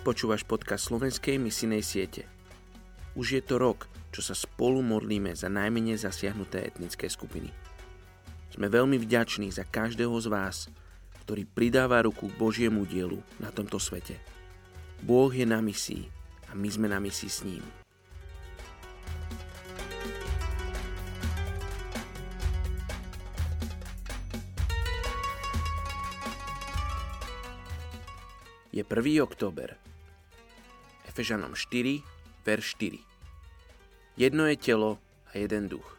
Počúvaš podcast slovenskej misinej siete. Už je to rok, čo sa spolu modlíme za najmenej zasiahnuté etnické skupiny. Sme veľmi vďační za každého z vás, ktorý pridáva ruku k Božiemu dielu na tomto svete. Boh je na misii a my sme na misii s ním. Je 1. október Efežanom 4, verš 4. Jedno je telo a jeden duch.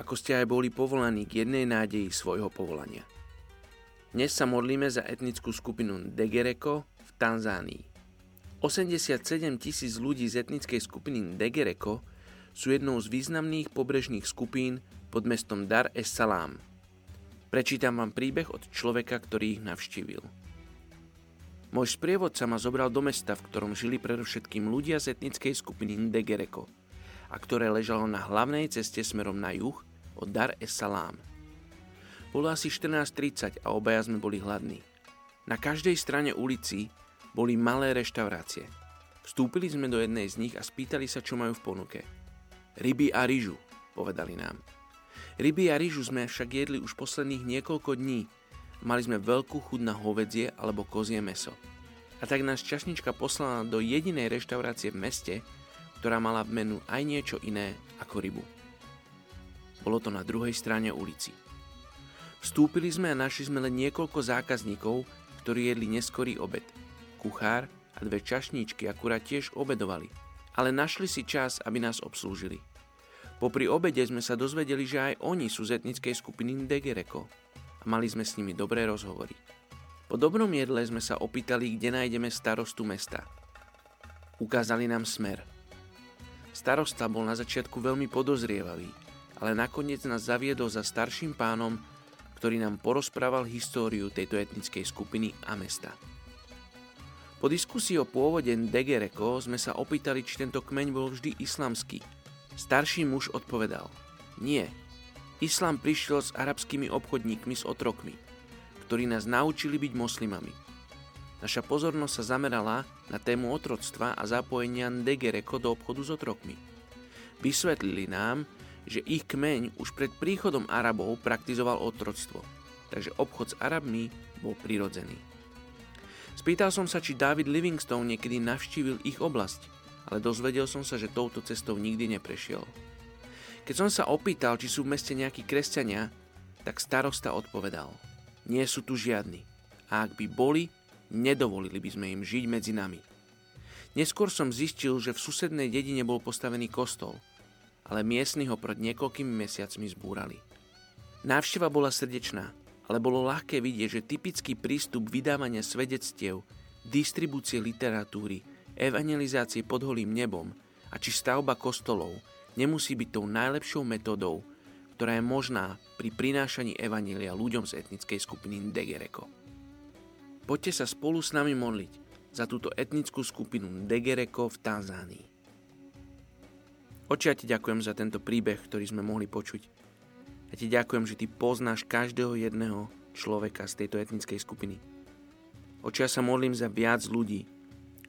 Ako ste aj boli povolaní k jednej nádeji svojho povolania. Dnes sa modlíme za etnickú skupinu Degereko v Tanzánii. 87 tisíc ľudí z etnickej skupiny Degereko sú jednou z významných pobrežných skupín pod mestom Dar es Salaam. Prečítam vám príbeh od človeka, ktorý ich navštívil. Môj sprievodca ma zobral do mesta, v ktorom žili predovšetkým ľudia z etnickej skupiny Ndegereko a ktoré ležalo na hlavnej ceste smerom na juh od Dar es Salaam. Bolo asi 14.30 a obaja sme boli hladní. Na každej strane ulici boli malé reštaurácie. Vstúpili sme do jednej z nich a spýtali sa, čo majú v ponuke. Ryby a ryžu, povedali nám. Ryby a ryžu sme však jedli už posledných niekoľko dní Mali sme veľkú chuť na hovedzie alebo kozie meso. A tak nás čašnička poslala do jedinej reštaurácie v meste, ktorá mala v menu aj niečo iné ako rybu. Bolo to na druhej strane ulici. Vstúpili sme a našli sme len niekoľko zákazníkov, ktorí jedli neskorý obed. Kuchár a dve čašníčky akurát tiež obedovali, ale našli si čas, aby nás obslúžili. Popri obede sme sa dozvedeli, že aj oni sú z etnickej skupiny Degereko, mali sme s nimi dobré rozhovory. Po dobrom jedle sme sa opýtali, kde nájdeme starostu mesta. Ukázali nám smer. Starosta bol na začiatku veľmi podozrievavý, ale nakoniec nás zaviedol za starším pánom, ktorý nám porozprával históriu tejto etnickej skupiny a mesta. Po diskusii o pôvode Degereko sme sa opýtali, či tento kmeň bol vždy islamský. Starší muž odpovedal, nie, Islám prišiel s arabskými obchodníkmi s otrokmi, ktorí nás naučili byť moslimami. Naša pozornosť sa zamerala na tému otroctva a zapojenia Ndegereko do obchodu s otrokmi. Vysvetlili nám, že ich kmeň už pred príchodom Arabov praktizoval otroctvo, takže obchod s Arabmi bol prirodzený. Spýtal som sa, či David Livingstone niekedy navštívil ich oblasť, ale dozvedel som sa, že touto cestou nikdy neprešiel. Keď som sa opýtal, či sú v meste nejakí kresťania, tak starosta odpovedal. Nie sú tu žiadni. A ak by boli, nedovolili by sme im žiť medzi nami. Neskôr som zistil, že v susednej dedine bol postavený kostol, ale miestni ho pred niekoľkými mesiacmi zbúrali. Návšteva bola srdečná, ale bolo ľahké vidieť, že typický prístup vydávania svedectiev, distribúcie literatúry, evangelizácie pod holým nebom a či stavba kostolov – nemusí byť tou najlepšou metodou, ktorá je možná pri prinášaní evanília ľuďom z etnickej skupiny Degereko. Poďte sa spolu s nami modliť za túto etnickú skupinu Degereko v Tanzánii. Oči, ja ti ďakujem za tento príbeh, ktorý sme mohli počuť. Ja ti ďakujem, že ty poznáš každého jedného človeka z tejto etnickej skupiny. Oči, ja sa modlím za viac ľudí,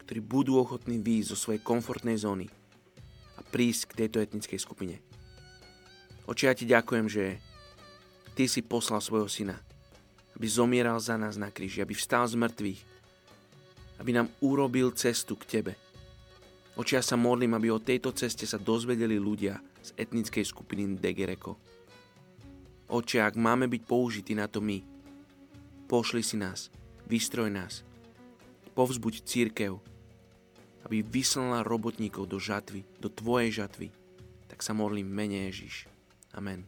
ktorí budú ochotní výjsť zo svojej komfortnej zóny a prísť k tejto etnickej skupine. Oči, ja ti ďakujem, že ty si poslal svojho syna, aby zomieral za nás na kríži, aby vstal z mŕtvych, aby nám urobil cestu k tebe. Oči, ja sa modlím, aby o tejto ceste sa dozvedeli ľudia z etnickej skupiny Degereko. Oče, ak máme byť použití na to my, pošli si nás, vystroj nás, povzbuď církev, aby vyslala robotníkov do žatvy, do tvojej žatvy, tak sa modlím mene Ježiš. Amen.